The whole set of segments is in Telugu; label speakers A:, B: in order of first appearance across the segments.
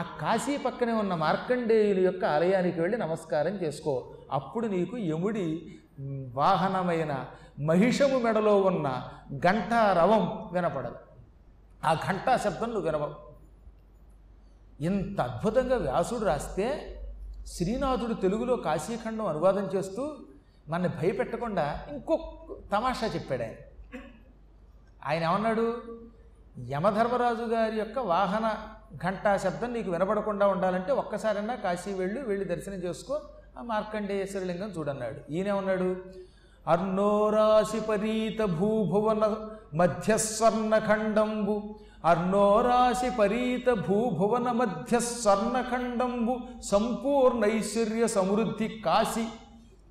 A: ఆ కాశీ పక్కనే ఉన్న మార్కండేయుల యొక్క ఆలయానికి వెళ్ళి నమస్కారం చేసుకో. అప్పుడు నీకు యముడి వాహనమైన మహిషము మెడలో ఉన్న ఘంటా రవం వినపడదు. ఆ ఘంటా శబ్దం నువ్వు వినవవు. ఇంత అద్భుతంగా వ్యాసుడు రాస్తే శ్రీనాథుడు తెలుగులో కాశీఖండం అనువాదం చేస్తూ మనని భయపెట్టకుండా ఇంకొక తమాషా చెప్పాడు ఆయన. ఆయన ఏమన్నాడు? యమధర్మరాజు గారి యొక్క వాహన ఘంటా శబ్దం నీకు వినపడకుండా ఉండాలంటే ఒక్కసారైనా కాశీ వెళ్ళు వెళ్ళి దర్శనం చేసుకో. ఆ మార్కండేశ్వరలింగం చూడన్నాడు. ఈయనేమన్నాడు? అర్ణోరాశి పరీత భూభువన మధ్యస్వర్ణఖండంబు. అర్ణోరాశి పరీత భూభువన మధ్య స్వర్ణఖండంబు సంపూర్ణైశ్వర్య సమృద్ధి కాశి.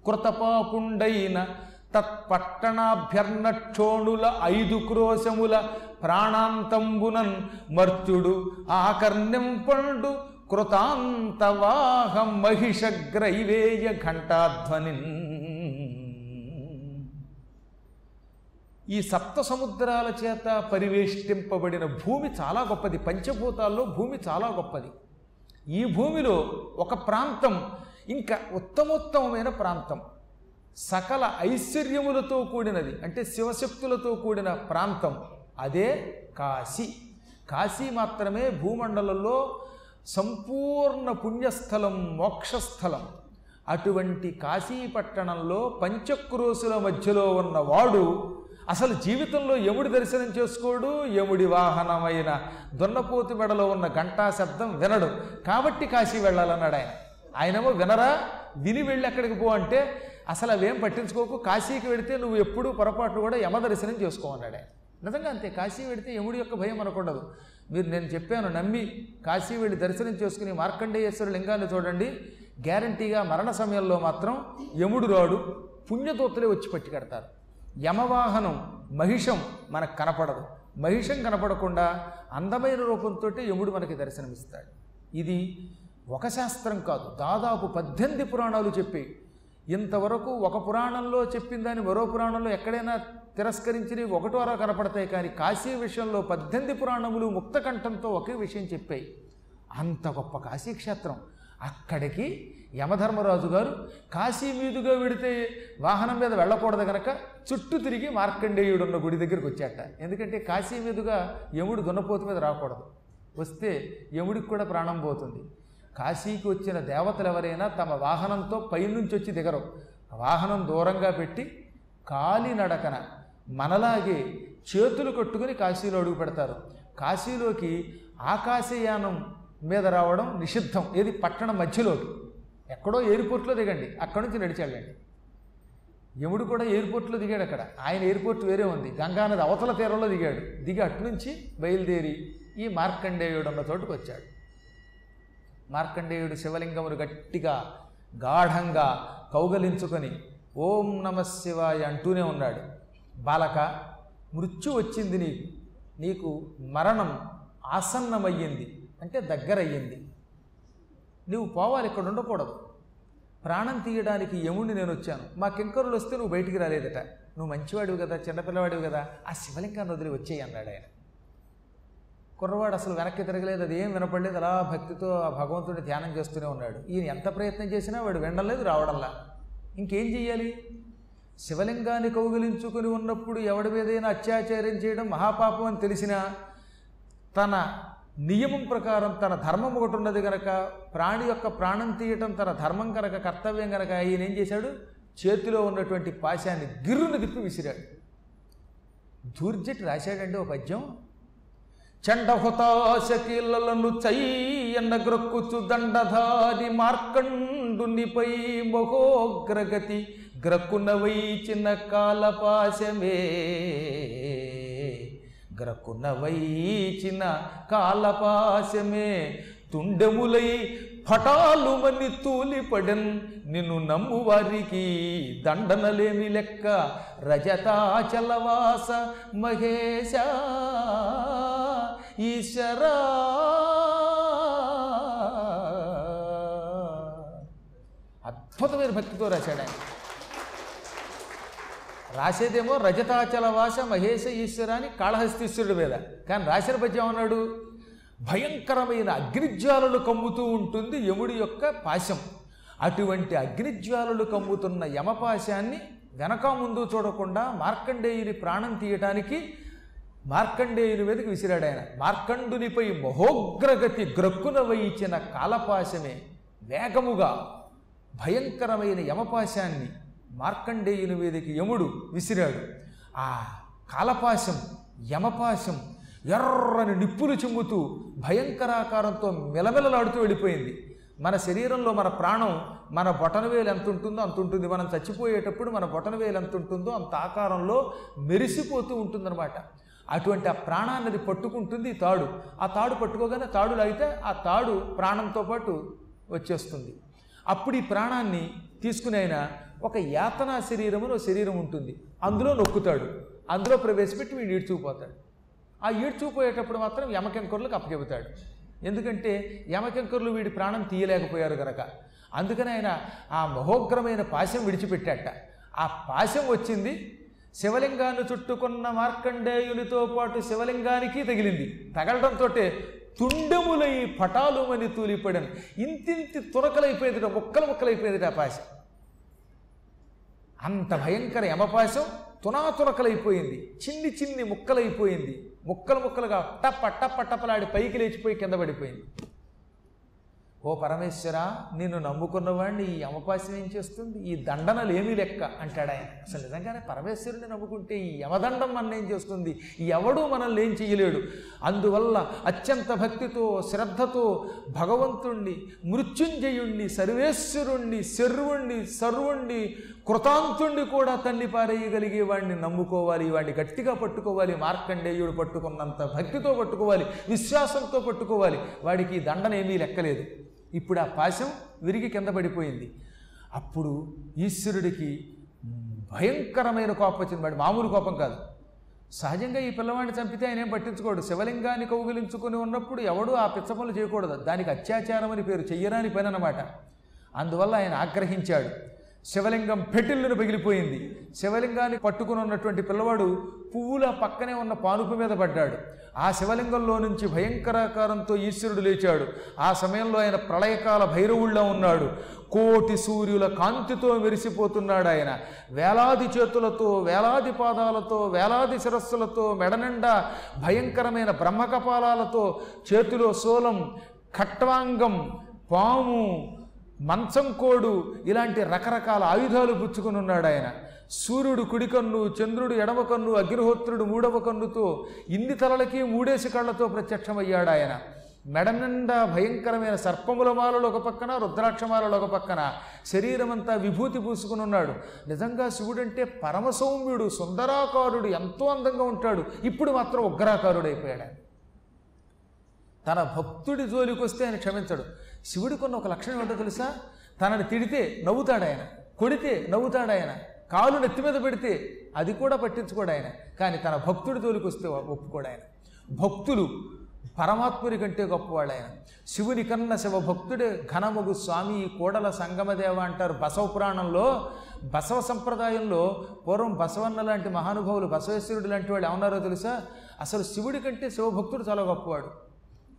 A: కృతపాపుండైన తత్పట్టణాభ్యర్ణక్షోణుల ఐదు క్రోశముల ప్రాణాంతంబునన్ మర్త్యుడు ఆకర్ణింపండు కృతాంతవాహం మహిషగ్రైవేయ ఘంటాధ్వని ఈ సప్త సముద్రాల చేత పరివేష్టింపబడిన భూమి చాలా గొప్పది. పంచభూతాల్లో భూమి చాలా గొప్పది. ఈ భూమిలో ఒక ప్రాంతం ఇంకా ఉత్తమోత్తమైన ప్రాంతం సకల ఐశ్వర్యములతో కూడినది అంటే శివశక్తులతో కూడిన ప్రాంతం అదే కాశీ. కాశీ మాత్రమే భూమండలంలో సంపూర్ణ పుణ్యస్థలం మోక్షస్థలం. అటువంటి కాశీ పట్టణంలో పంచక్రోశుల మధ్యలో ఉన్నవాడు అసలు జీవితంలో యముడి దర్శనం చేసుకోడు యముడి వాహనమైన దున్నపోతు మెడలో ఉన్న ఘంటా శబ్దం వినడు. కాబట్టి కాశీ వెళ్ళాలన్నాడు ఆయన. ఆయనేమో వినరా? విని వెళ్ళి అక్కడికి పో అంటే అసలు అవేం పట్టించుకోకు. కాశీకి వెడితే నువ్వు ఎప్పుడూ పొరపాటు కూడా యమ దర్శనం చేసుకోమన్నాడు ఆయన. నిజంగా అంతే. కాశీ వెడితే యముడి యొక్క భయం అనకూడదు మీరు నేను చెప్పాను నమ్మి కాశీ వెళ్ళి దర్శనం చేసుకుని మార్కండేయేశ్వర లింగాన్ని చూడండి. గ్యారంటీగా మరణ సమయంలో మాత్రం యముడు రాడు పుణ్యదూతలే వచ్చి పట్టుకెడతారు యమవాహనం మహిషం మనకు కనపడదు. మహిషం కనపడకుండా అందమైన రూపంతో యముడు మనకి దర్శనమిస్తాడు. ఇది ఒక శాస్త్రం కాదు దాదాపు పద్దెనిమిది పురాణాలు చెప్పి ఇంతవరకు ఒక పురాణంలో చెప్పిన దాన్ని మరో పురాణంలో ఎక్కడైనా తిరస్కరించినవి ఒకటో అరో కనపడతాయి కానీ కాశీ విషయంలో పద్దెనిమిది పురాణములు ముక్తకంఠంతో ఒకే విషయం చెప్పాయి. అంత గొప్ప కాశీక్షేత్రం అక్కడికి యమధర్మరాజు గారు కాశీ మీదుగా వెడితే వాహనం మీద వెళ్ళకూడదు కనుక చుట్టూ తిరిగి మార్కండేయుడు ఉన్న గుడి దగ్గరికి వచ్చాట. ఎందుకంటే కాశీ మీదుగా యముడు దున్నపోతు మీద రాకూడదు. వస్తే యముడికి కూడా ప్రాణం పోతుంది. కాశీకి వచ్చిన దేవతలు ఎవరైనా తమ వాహనంతో పైనుంచి వచ్చి దిగరు. వాహనం దూరంగా పెట్టి కాలినడకన మనలాగే చేతులు కట్టుకుని కాశీలో అడుగు పెడతారు. కాశీలోకి ఆకాశయానం మీద రావడం నిషిద్ధం. ఏది? పట్టణం మధ్యలోకి. ఎక్కడో ఎయిర్పోర్ట్లో దిగండి. అక్కడి నుంచి నడిచి వెళ్ళండి. యముడు కూడా ఎయిర్పోర్ట్లో దిగాడు అక్కడ. ఆయన ఎయిర్పోర్ట్ వేరే ఉంది. గంగానది అవతల తీరంలో దిగాడు. దిగి అటు నుంచి బయలుదేరి ఈ మార్కండేయుడు ఉన్న చోటుకు వచ్చాడు. మార్కండేయుడు శివలింగమును గట్టిగా గాఢంగా కౌగలించుకొని ఓం నమ శివాయ అంటూనే ఉన్నాడు. బాలక మృత్యు వచ్చింది నీకు. నీకు మరణం ఆసన్నమయ్యింది అంటే దగ్గరయ్యింది. నువ్వు పోవాలి ఇక్కడ ఉండకూడదు. ప్రాణం తీయడానికి యముడిని నేను వచ్చాను. మా కింకరులు వస్తే నువ్వు బయటికి రాలేదట. నువ్వు మంచివాడివి కదా చిన్నపిల్లవాడివి కదా. ఆ శివలింగాన్ని వదిలి వచ్చేయి అన్నాడు ఆయన. కుర్రవాడు అసలు వెనక్కి తిరగలేదు అది ఏం వినపడలేదు అలా భక్తితో ఆ భగవంతుడిని ధ్యానం చేస్తూనే ఉన్నాడు. ఈయన ఎంత ప్రయత్నం చేసినా వాడు వినలేదు రావడంలా. ఇంకేం చెయ్యాలి? శివలింగాన్ని కౌగిలించుకుని ఉన్నప్పుడు ఎవడి మీదైనా అత్యాచారం చేయడం మహాపాపం అని తెలిసినా తన నియమం ప్రకారం తన ధర్మం ఒకటి ఉన్నది కనుక ప్రాణి యొక్క ప్రాణం తీయటం తన ధర్మం కనుక కర్తవ్యం కనుక ఈయన ఏం చేశాడు? చేతిలో ఉన్నటువంటి పాశాన్ని గిర్రును తిప్పి విసిరాడు. దూర్జటి రాశాడండి ఒక పద్యం చండహుతాశకీలను చయ్యన్న గ్రక్కుచు దండధారి మార్కండునిపై మహోగ్రగతి గ్రక్కున వైచిన కాలపాశమే. గ్రక్కున వైచిన కాలపాశమే. తుండెములై పటాలు మని తూలిపడెన్ నిన్ను నమ్మువారికి దండనలేని లెక్క. రజతాచలవాస మహేశా ఈశ్వరా. అద్భుతమైన భక్తితో రాశాడు ఆయన. రాసేదేమో రజతాచల వాస మహేశ ఈశ్వరాని కాళహస్తీశ్వరుడు కాళహస్తీశ్వరుడి మీద. కానీ రాసిన పద్యం అన్నాడు భయంకరమైన అగ్నిజ్వాలలు కమ్ముతూ ఉంటుంది యముడి యొక్క పాశం. అటువంటి అగ్నిజ్వాలలు కమ్ముతున్న యమపాశాన్ని వెనక ముందు చూడకుండా మార్కండేయుని ప్రాణం తీయటానికి మార్కండేయుని మీదకి విసిరాడు ఆయన. మార్కండునిపై మహోగ్రగతి గ్రక్కున వహించిన కాలపాశమే వేగముగా భయంకరమైన యమపాశాన్ని మార్కండేయుని మీదకి యముడు విసిరాడు. ఆ కాలపాశం యమపాశం ఎర్రని నిప్పులు చిమ్ముతూ భయంకరాకారంతో మెలమెలలాడుతూ వెళ్ళిపోయింది. మన శరీరంలో మన ప్రాణం మన బొటనవేలు ఎంత ఉంటుందో అంత ఉంటుంది. మనం చచ్చిపోయేటప్పుడు మన బొటనవేలు ఎంత ఉంటుందో అంత ఆకారంలో మెరిసిపోతూ ఉంటుందన్నమాట. అటువంటి ఆ ప్రాణాన్ని పట్టుకుంటుంది తాడు. ఆ తాడు పట్టుకోగానే తాడు లాగితే ఆ తాడు ప్రాణంతో పాటు వచ్చేస్తుంది. అప్పుడు ఈ ప్రాణాన్ని తీసుకుని ఆయన ఒక యాతనా శరీరం అని శరీరం ఉంటుంది. అందులో నొక్కుతాడు. అందులో ప్రవేశపెట్టి వీడు ఈడ్చుకుపోతాడు. ఆ ఈడ్చుకుపోయేటప్పుడు మాత్రం యమకెంకరులకు అప్పచెబుతాడు. ఎందుకంటే యమకెంకరులు వీడి ప్రాణం తీయలేకపోయారు గనక. అందుకని ఆయన ఆ మహోగ్రమైన పాశం విడిచిపెట్టాట. ఆ పాశం వచ్చింది శివలింగాన్ని చుట్టుకున్న మార్కండేయునితో పాటు శివలింగానికి తగిలింది. తగలడంతో తుండెములై పటాలుమని తూలిపడాను ఇంతింతి తురకలైపోయేదిట ముక్కలు ముక్కలైపోయేదిట ఆ పాశం అంత భయంకర యమపాశం తునాతునకలైపోయింది చిన్ని చిన్ని ముక్కలైపోయింది. ముక్కలు ముక్కలుగా టప్ప టప్ప టప్పలాడి పైకి లేచిపోయి కింద పడిపోయింది. ఓ పరమేశ్వర నిన్ను నమ్ముకున్నవాడిని ఈ యమపాశం ఏం చేస్తుంది? ఈ దండనలు ఏమీ లెక్క అంటాడు ఆయన. అసలు నిజంగానే పరమేశ్వరుని నమ్ముకుంటే ఈ యమదండం మన ఏం చేస్తుంది? ఎవడూ మనల్ని ఏం చేయలేడు అందువల్ల అత్యంత భక్తితో శ్రద్ధతో భగవంతుణ్ణి మృత్యుంజయుణ్ణి సర్వేశ్వరుణ్ణి శర్వుణ్ణి సర్వుణ్ణి కృతాంతుణ్ణి కూడా తల్లి పారేయగలిగే వాడిని నమ్ముకోవాలి వాడిని గట్టిగా పట్టుకోవాలి మార్కండేయుడు పట్టుకున్నంత భక్తితో పట్టుకోవాలి విశ్వాసంతో పట్టుకోవాలి. వాడికి దండనేమీ దండన ఏమీ లెక్కలేదు. ఇప్పుడు ఆ పాశం విరిగి కింద పడిపోయింది. అప్పుడు ఈశ్వరుడికి భయంకరమైన కోపం వచ్చింది. వాడి మామూలు కోపం కాదు. సహజంగా ఈ పిల్లవాడిని చంపితే ఆయన ఏం పట్టించుకోడు. శివలింగాన్ని కౌగిలించుకొని ఉన్నప్పుడు ఎవడు ఆ పిచ్చ పనులు చేయకూడదు. దానికి అత్యాచారం అని పేరు చెయ్యరాని పని అన్నమాట. అందువల్ల ఆయన ఆగ్రహించాడు. శివలింగం పెటిల్లును పగిలిపోయింది. శివలింగాన్ని పట్టుకుని ఉన్నటువంటి పిల్లవాడు పువ్వుల పక్కనే ఉన్న పానుపు మీద పడ్డాడు. ఆ శివలింగంలో నుంచి భయంకరాకారంతో ఈశ్వరుడు లేచాడు. ఆ సమయంలో ఆయన ప్రళయకాల భైరవుళ్ళ ఉన్నాడు. కోటి సూర్యుల కాంతితో మెరిసిపోతున్నాడు ఆయన. వేలాది చేతులతో వేలాది పాదాలతో వేలాది శిరస్సులతో మెడనిండా భయంకరమైన బ్రహ్మకపాలాలతో చేతిలో శూలం ఖట్వాంగం పాము మంచం కోడు ఇలాంటి రకరకాల ఆయుధాలు పుచ్చుకుని ఉన్నాడు ఆయన. సూర్యుడు కుడికన్ను చంద్రుడు ఎడమ కన్ను అగ్నిహోత్రుడు మూడవ కన్నుతో ఇన్ని తలలకి మూడేసి కళ్ళతో ప్రత్యక్షమయ్యాడు ఆయన. మెడ నిండా భయంకరమైన సర్పముల మాలలు ఒక పక్కన రుద్రాక్షమాలలు ఒక పక్కన. శరీరమంతా విభూతి పూసుకుని ఉన్నాడు. నిజంగా శివుడంటే పరమసౌమ్యుడు సుందరాకారుడు ఎంతో అందంగా ఉంటాడు. ఇప్పుడు మాత్రం ఉగ్రాకారుడు అయిపోయాడు తన భక్తుడి జోలికి వస్తే ఆయన క్షమించడు. శివుడికి ఉన్న ఒక లక్షణం ఏంటో తెలుసా? తనని తిడితే నవ్వుతాడు ఆయన కొడితే నవ్వుతాడు ఆయన కాలు నెత్తి మీద పెడితే అది కూడా పట్టించుకోడు ఆయన కానీ తన భక్తుడి తోలికొస్తే వస్తే ఒప్పుకోడు ఆయన. భక్తులు పరమాత్ముని కంటే గొప్పవాడు ఆయన. శివుని కన్న శివభక్తుడే ఘనమగు స్వామి కోడల సంగమదేవ అంటారు బసవ పురాణంలో. బసవ సంప్రదాయంలో పూర్వం బసవన్న లాంటి మహానుభావులు బసవేశ్వరుడు లాంటి వాళ్ళు ఏమన్నారో తెలుసా? అసలు శివుడి కంటే శివభక్తుడు చాలా గొప్పవాడు.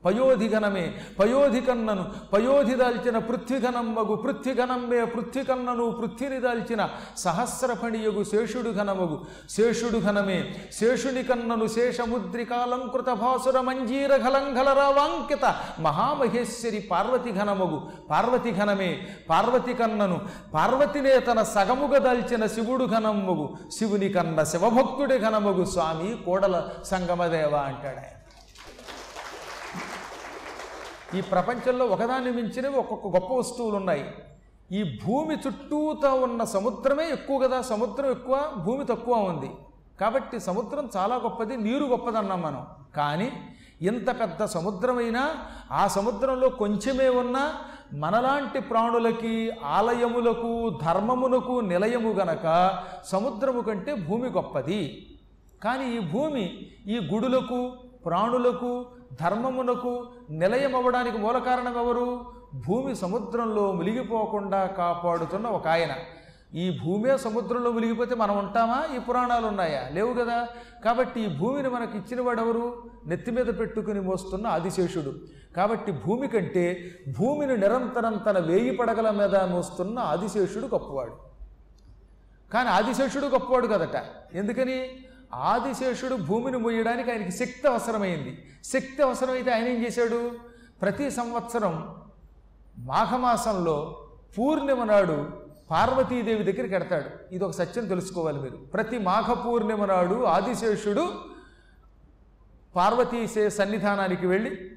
A: పయోధిఘనమే పయోధికన్నను పయోధి దాల్చిన పృథ్వీఘనమ్మగు పృథ్వీఘనమ్మే పృథ్వీకన్నను పృథ్విని దాల్చిన సహస్రఫణియగు శేషుడు ఘనమగు శేషుడు ఘనమే శేషుని కన్నను శేషముద్రికాలంకృత భాసుర మంజీర ఘలంఘలరావాంకిత మహామహేశ్వరి పార్వతి ఘనమగు పార్వతి ఘనమే పార్వతి కన్నను పార్వతినే తన సగముగ దాల్చిన శివుడు ఘనమ్మగు శివుని కన్న శివభక్తుడి ఘనమగు స్వామి కోడల సంగమదేవ అంటాడు ఆయన ఈ ప్రపంచంలో ఒకదాన్ని మించినవి ఒక్కొక్క గొప్ప వస్తువులు ఉన్నాయి ఈ భూమి చుట్టూతా ఉన్న సముద్రమే ఎక్కువ కదా సముద్రం ఎక్కువ భూమి తక్కువ ఉంది. కాబట్టి సముద్రం చాలా గొప్పది నీరు గొప్పదన్నాం మనం. కానీ ఇంత పెద్ద సముద్రమైనా ఆ సముద్రంలో కొంచెమే ఉన్నా మనలాంటి ప్రాణులకి ఆలయములకు ధర్మమునకు నిలయము గనక సముద్రము కంటే భూమి గొప్పది. కానీ ఈ భూమి ఈ గుడులకు ప్రాణులకు ధర్మమునకు నిలయమవ్వడానికి మూల కారణం ఎవరు భూమి సముద్రంలో మునిగిపోకుండా కాపాడుతున్న ఒక ఆయన. ఈ భూమే సముద్రంలో మునిగిపోతే మనం ఉంటామా? ఈ పురాణాలు ఉన్నాయా? లేవు కదా. కాబట్టి ఈ భూమిని మనకి ఇచ్చిన వాడెవరు నెత్తి మీద పెట్టుకుని మోస్తున్న ఆదిశేషుడు. కాబట్టి భూమి కంటే భూమిని నిరంతరం తన వేయి పడగల మీద మోస్తున్న ఆదిశేషుడు గొప్పవాడు. కానీ ఆదిశేషుడు గొప్పవాడు కదట. ఎందుకని? ఆదిశేషుడు భూమిని మొయ్యడానికి ఆయనకి శక్తి అవసరమైంది. శక్తి అవసరమైతే ఆయన ఏం చేశాడు? ప్రతి సంవత్సరం మాఘమాసంలో పూర్ణిమ నాడు పార్వతీదేవి దగ్గరికి ఎడతాడు ఇది ఒక సత్యం తెలుసుకోవాలి మీరు. ప్రతి మాఘ పూర్ణిమ నాడు ఆదిశేషుడు పార్వతీసే సన్నిధానానికి వెళ్ళి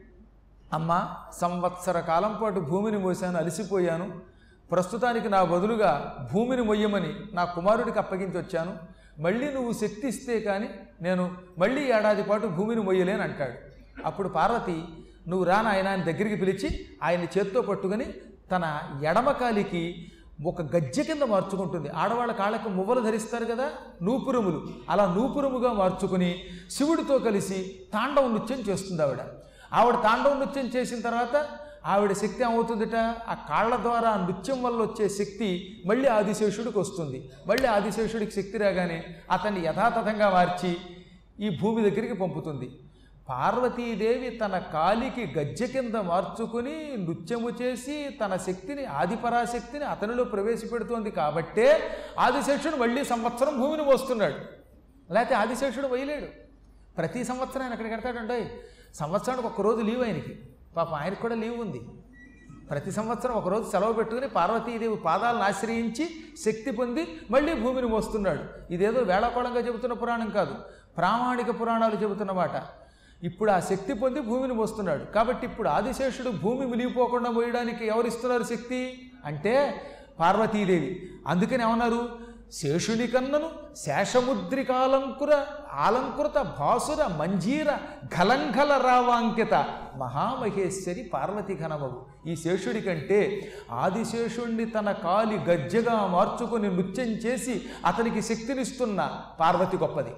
A: అమ్మ సంవత్సర కాలం పాటు భూమిని మోసాను అలసిపోయాను. ప్రస్తుతానికి నా బదులుగా భూమిని మొయ్యమని నా కుమారుడికి అప్పగించి వచ్చాను మళ్ళీ నువ్వు శక్తి ఇస్తే కానీ నేను మళ్ళీ ఏడాది పాటు భూమిని మొయ్యలేని అంటాడు. అప్పుడు పార్వతి నువ్వు రా ఆయన ఆయన దగ్గరికి పిలిచి ఆయన చేత్తో పట్టుకొని తన ఎడమకాలికి ఒక గజ్జె కింద మార్చుకుంటుంది. ఆడవాళ్ళ కాళ్ళకు మువ్వలు ధరిస్తారు కదా నూపురుములు. అలా నూపురుముగా మార్చుకుని శివుడితో కలిసి తాండవ నృత్యం చేస్తుంది ఆవిడ. ఆవిడ తాండవ నృత్యం చేసిన తర్వాత ఆవిడ శక్తి ఏమవుతుందిట? ఆ కాళ్ళ ద్వారా నృత్యం వల్ల వచ్చే శక్తి మళ్ళీ ఆదిశేషుడికి వస్తుంది. మళ్ళీ ఆదిశేషుడికి శక్తి రాగానే అతన్ని యథాతథంగా మార్చి ఈ భూమి దగ్గరికి పంపుతుంది. పార్వతీదేవి తన కాలికి గజ్జె కింద మార్చుకుని నృత్యము చేసి తన శక్తిని ఆదిపరాశక్తిని అతనిలో ప్రవేశపెడుతోంది కాబట్టే ఆదిశేషుడు మళ్ళీ సంవత్సరం భూమిని మోస్తున్నాడు. లేకపోతే ఆదిశేషుడు వయలేడు ప్రతి సంవత్సరం ఆయన ఎక్కడికి వెళ్తాడంటే సంవత్సరానికి ఒక్కరోజు రోజు లీవ్ ఆయనకి. పాపం ఆయనకు కూడా లీవ్ ఉంది. ప్రతి సంవత్సరం ఒకరోజు సెలవు పెట్టుకుని పార్వతీదేవి పాదాలను ఆశ్రయించి శక్తి పొంది మళ్ళీ భూమిని మోస్తున్నాడు. ఇదేదో వేళకోళంగా చెబుతున్న పురాణం కాదు. ప్రామాణిక పురాణాలు చెబుతున్నమాట ఇప్పుడు ఆ శక్తి పొంది భూమిని మోస్తున్నాడు. కాబట్టి ఇప్పుడు ఆదిశేషుడు భూమి మిలిగిపోకుండా మోయడానికి ఎవరిస్తున్నారు శక్తి? అంటే పార్వతీదేవి. అందుకని ఏమన్నారు? శేషుని కన్నను శేషముద్రికాలంకుర ఆలంకృత భాసుర మంజీర ఘలంఘల రావాంకిత మహామహేశ్వరి పార్వతి ఘనమవు. ఈ శేషుడి కంటే ఆదిశేషుణ్ణి తన కాలి గజ్జగా మార్చుకొని నృత్యం చేసి అతనికి శక్తినిస్తున్న పార్వతి గొప్పది.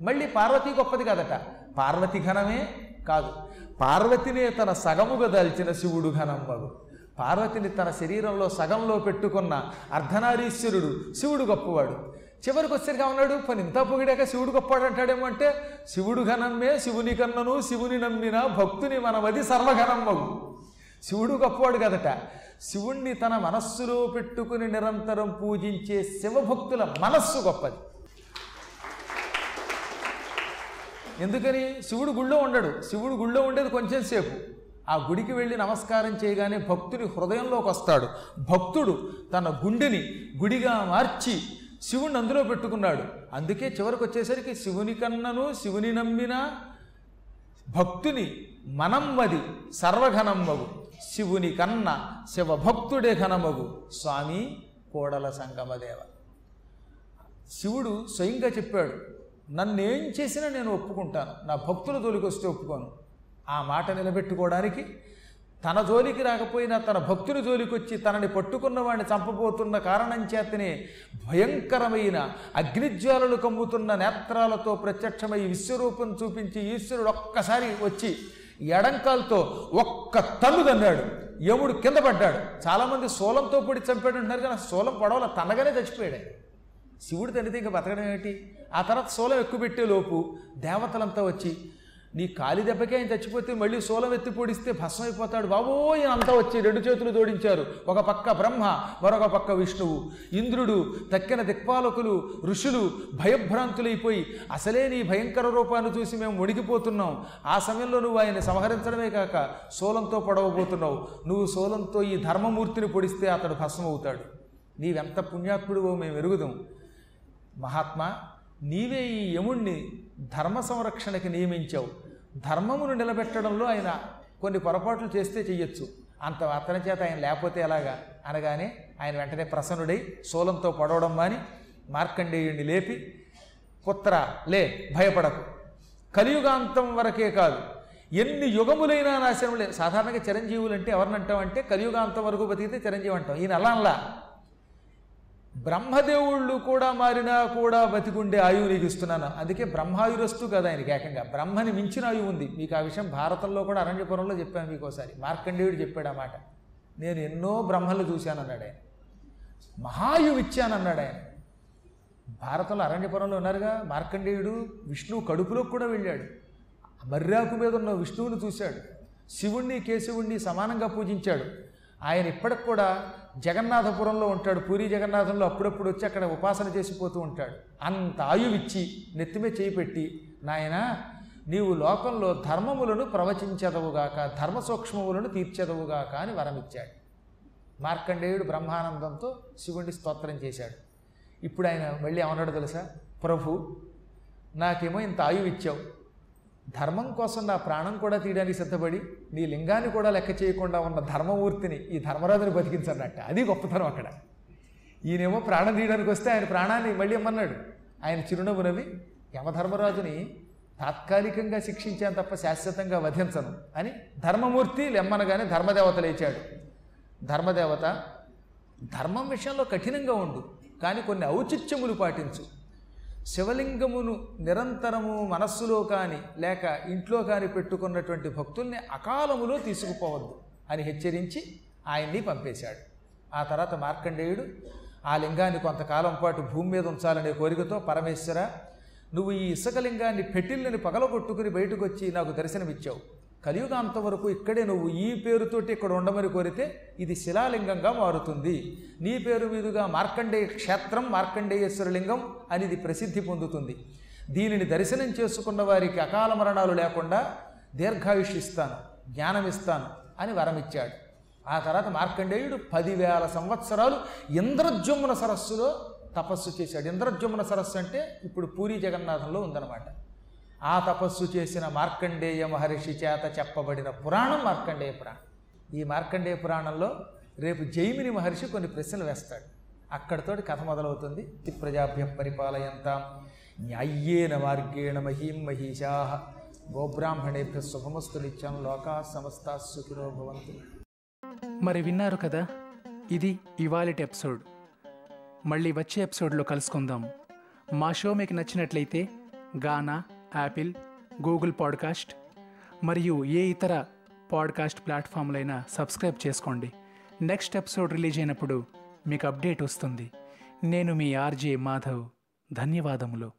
A: మళ్ళీ పార్వతి గొప్పది కదట. పార్వతి ఘనమే కాదు. పార్వతినే తన సగముగా దాల్చిన శివుడు ఘనం మగు పార్వతిని తన శరీరంలో సగంలో పెట్టుకున్న అర్ధనారీశ్వరుడు శివుడు గొప్పవాడు. చివరికి వచ్చేసరికి ఉన్నాడు పని ఇంత పొగిడాక శివుడు గొప్పవాడు అంటాడేమో అంటే శివుడు ఘనమే శివుని కన్నను శివుని నమ్మిన భక్తుని మనమది సర్వఘనం మగు శివుడు గొప్పవాడు కదట. శివుణ్ణి తన మనస్సులో పెట్టుకుని నిరంతరం పూజించే శివభక్తుల మనస్సు గొప్పది. ఎందుకని? శివుడు గుళ్ళో ఉండడు. శివుడు గుళ్ళో ఉండేది కొంచెం సేపు. ఆ గుడికి వెళ్ళి నమస్కారం చేయగానే భక్తుడి హృదయంలోకి వస్తాడు. భక్తుడు తన గుండెని గుడిగా మార్చి శివుణ్ణి అందులో పెట్టుకున్నాడు. అందుకే చివరికి వచ్చేసరికి శివుని కన్నను శివుని నమ్మిన భక్తుని మనమ్మది సర్వఘనమ్మగు శివుని కన్న శివభక్తుడే ఘనమగు. స్వామి కోడల సంగమదేవ. శివుడు స్వయంగా చెప్పాడు నన్నేం చేసినా నేను ఒప్పుకుంటాను. నా భక్తుల తొలికొస్తే ఒప్పుకోను. ఆ మాట నిలబెట్టుకోవడానికి తన జోలికి రాకపోయినా తన భక్తుని జోలికి వచ్చి తనని పట్టుకున్న వాడిని చంపబోతున్న కారణం చేతనే భయంకరమైన అగ్నిజ్వాలలు కమ్ముతున్న నేత్రాలతో ప్రత్యక్షమై విశ్వరూపం చూపించి ఈశ్వరుడు ఒక్కసారి వచ్చి ఎడంకాలతో ఒక్క తన్ను తన్నాడు. యముడు కింద పడ్డాడు. చాలామంది సోలంతో పొడి చంపాడు అంటున్నారు కానీ సోలం పడవల తనగానే చచ్చిపోయాడు. శివుడు తండ్రితే ఇంకా బతకడం ఏమిటి ఆ తర్వాత సోలం ఎక్కువ పెట్టే లోపు దేవతలంతా వచ్చి నీ కాలి దెబ్బకే ఆయన చచ్చిపోతే మళ్ళీ సోలం ఎత్తి పొడిస్తే భస్మం అయిపోతాడు. బాబోయ్ అంతా వచ్చి రెండు చేతులు జోడించారు. ఒక పక్క బ్రహ్మ మరొక పక్క విష్ణువు. ఇంద్రుడు తక్కిన దిక్పాలకులు ఋషులు భయభ్రాంతులైపోయి అసలే నీ భయంకర రూపాన్ని చూసి మేము మునిగిపోతున్నాం. ఆ సమయంలో నువ్వు ఆయన సంహరించడమే కాక సోలంతో పొడవబోతున్నావు. నువ్వు సోలంతో ఈ ధర్మమూర్తిని పొడిస్తే అతడు భస్మం అవుతాడు నీవెంత పుణ్యాత్ముడివో మేము ఎరుగుదాం. మహాత్మా నీవే ఈ యముణ్ణి ధర్మ సంరక్షణకి నియమించావు. ధర్మమును నిలబెట్టడంలో ఆయన కొన్ని పొరపాట్లు చేస్తే చెయ్యొచ్చు. అంత అతని చేత ఆయన లేకపోతే ఎలాగా? అనగానే ఆయన వెంటనే ప్రసన్నుడై శూలంతో పడవడం మాని మార్కండేయుణ్ణి లేపి పుత్ర లే భయపడకు. కలియుగాంతం వరకే కాదు. ఎన్ని యుగములైనా నాశనం లేదు సాధారణంగా చిరంజీవులు అంటే ఎవరినంటామంటే కలియుగాంతం వరకు బతికితే చిరంజీవి అంటాం. ఈయన అలా అలా బ్రహ్మదేవుళ్ళు కూడా మారినా కూడా బతికుండే ఆయువు నీకు ఇస్తున్నాను. అందుకే బ్రహ్మాయురస్తు కదా ఆయనకి ఏకంగా. బ్రహ్మని మించిన ఆయువు ఉంది. మీకు ఆ విషయం భారతంలో కూడా అరణ్యపురంలో చెప్పాను మీకు ఒకసారి. మార్కండేయుడు చెప్పాడు ఆ మాట. నేను ఎన్నో బ్రహ్మలు చూశాను ఆయన. మహాయువు ఇచ్చానన్నాడు ఆయన. భారతంలో అరణ్యపురంలో ఉన్నారుగా? మార్కండేయుడు విష్ణువు కడుపులోకి కూడా వెళ్ళాడు. మర్రాకు మీద ఉన్న విష్ణువుని చూశాడు. శివుణ్ణి కేశవుణ్ణి సమానంగా పూజించాడు. ఆయన ఇప్పటికి కూడా జగన్నాథపురంలో ఉంటాడు. పూరి జగన్నాథంలో అప్పుడప్పుడు వచ్చి అక్కడ ఉపాసన చేసిపోతూ ఉంటాడు. అంత ఆయువిచ్చి నెత్తిమే చేయి పెట్టి నాయన నీవు లోకంలో ధర్మములను ప్రవచించదవుగాక ధర్మ సూక్ష్మములను తీర్చెదవుగాక అని వరమిచ్చాడు. మార్కండేయుడు బ్రహ్మానందంతో శివుణ్ణి స్తోత్రం చేశాడు. ఇప్పుడు ఆయన మళ్ళీ ఏమన్నాడు తెలుసా? ప్రభు నాకేమో ఇంత ఆయువు ఇచ్చావు ధర్మం కోసం నా ప్రాణం కూడా తీయడానికి సిద్ధపడి నీ లింగాన్ని కూడా లెక్క చేయకుండా ఉన్న ధర్మమూర్తిని ఈ ధర్మరాజుని బతికించన్నట్ట అది గొప్పతనం అక్కడ. ఈయనేమో ప్రాణం తీయడానికి వస్తే ఆయన ప్రాణాన్ని మళ్ళీ ఇమ్మన్నాడు. ఆయన చిరునవ్వు నవ్వి యమధర్మరాజుని తాత్కాలికంగా శిక్షించాను తప్ప శాశ్వతంగా వధించను అని ధర్మమూర్తి లెమ్మనగానే ధర్మదేవత లేచాడు. ధర్మదేవత ధర్మం విషయంలో కఠినంగా ఉండు కానీ కొన్ని ఔచిత్యములు పాటించు. శివలింగమును నిరంతరము మనస్సులో కానీ లేక ఇంట్లో కానీ పెట్టుకున్నటువంటి భక్తుల్ని అకాలములో తీసుకుపోవద్దు అని హెచ్చరించి ఆయన్ని పంపేశాడు. ఆ తర్వాత మార్కండేయుడు ఆ లింగాన్ని కొంతకాలం పాటు భూమి మీద ఉంచాలనే కోరికతో పరమేశ్వర నువ్వు ఈ ఇసుక లింగాన్ని పెట్టిల్లని పగలగొట్టుకుని బయటకు వచ్చి నాకు దర్శనమిచ్చావు. కలియుగ అంతవరకు ఇక్కడే నువ్వు ఈ పేరుతోటి ఇక్కడ ఉండమని కోరితే ఇది శిలాలింగంగా మారుతుంది. నీ పేరు మీదుగా మార్కండేయ క్షేత్రం మార్కండేయేశ్వరలింగం అనేది అని ఇది ప్రసిద్ధి పొందుతుంది. దీనిని దర్శనం చేసుకున్న వారికి అకాల మరణాలు లేకుండా దీర్ఘాయుష్ ఇస్తాను జ్ఞానం ఇస్తాను అని వరమిచ్చాడు. ఆ తర్వాత మార్కండేయుడు పదివేల సంవత్సరాలు ఇంద్రజుమ్మున సరస్సులో తపస్సు చేశాడు. ఇంద్రజమున సరస్సు అంటే ఇప్పుడు పూరి జగన్నాథంలో ఉందన్నమాట. ఆ తపస్సు చేసిన మార్కండేయ మహర్షి చేత చెప్పబడిన పురాణం మార్కండేయ పురాణం. ఈ మార్కండేయ పురాణంలో రేపు జైమిని మహర్షి కొన్ని ప్రశ్నలు వేస్తాడు. అక్కడతోటి కథ మొదలవుతుంది. తి ప్రజాభ్య పరిపాలయంతాం. న్యాయ్యేన మార్గేణ మహీం మహిషా. గోబ్రాహ్మణేభ్య శుభమస్తు నిత్యం లోకా సమస్త సుఖినో భవంతు.
B: మరి విన్నారు కదా ఇది ఇవాళటి ఎపిసోడ్. మళ్ళీ వచ్చే ఎపిసోడ్లో కలుసుకుందాం. మా షో మీకు నచ్చినట్లయితే గానా యాపిల్ గూగుల్ పాడ్కాస్ట్ మరియు ఏ ఇతర పాడ్కాస్ట్ ప్లాట్ఫామ్లైనా సబ్స్క్రైబ్ చేసుకోండి. నెక్స్ట్ ఎపిసోడ్ రిలీజ్ అయినప్పుడు మీకు అప్డేట్ వస్తుంది. నేను మీ ఆర్జే మాధవ్. ధన్యవాదములు.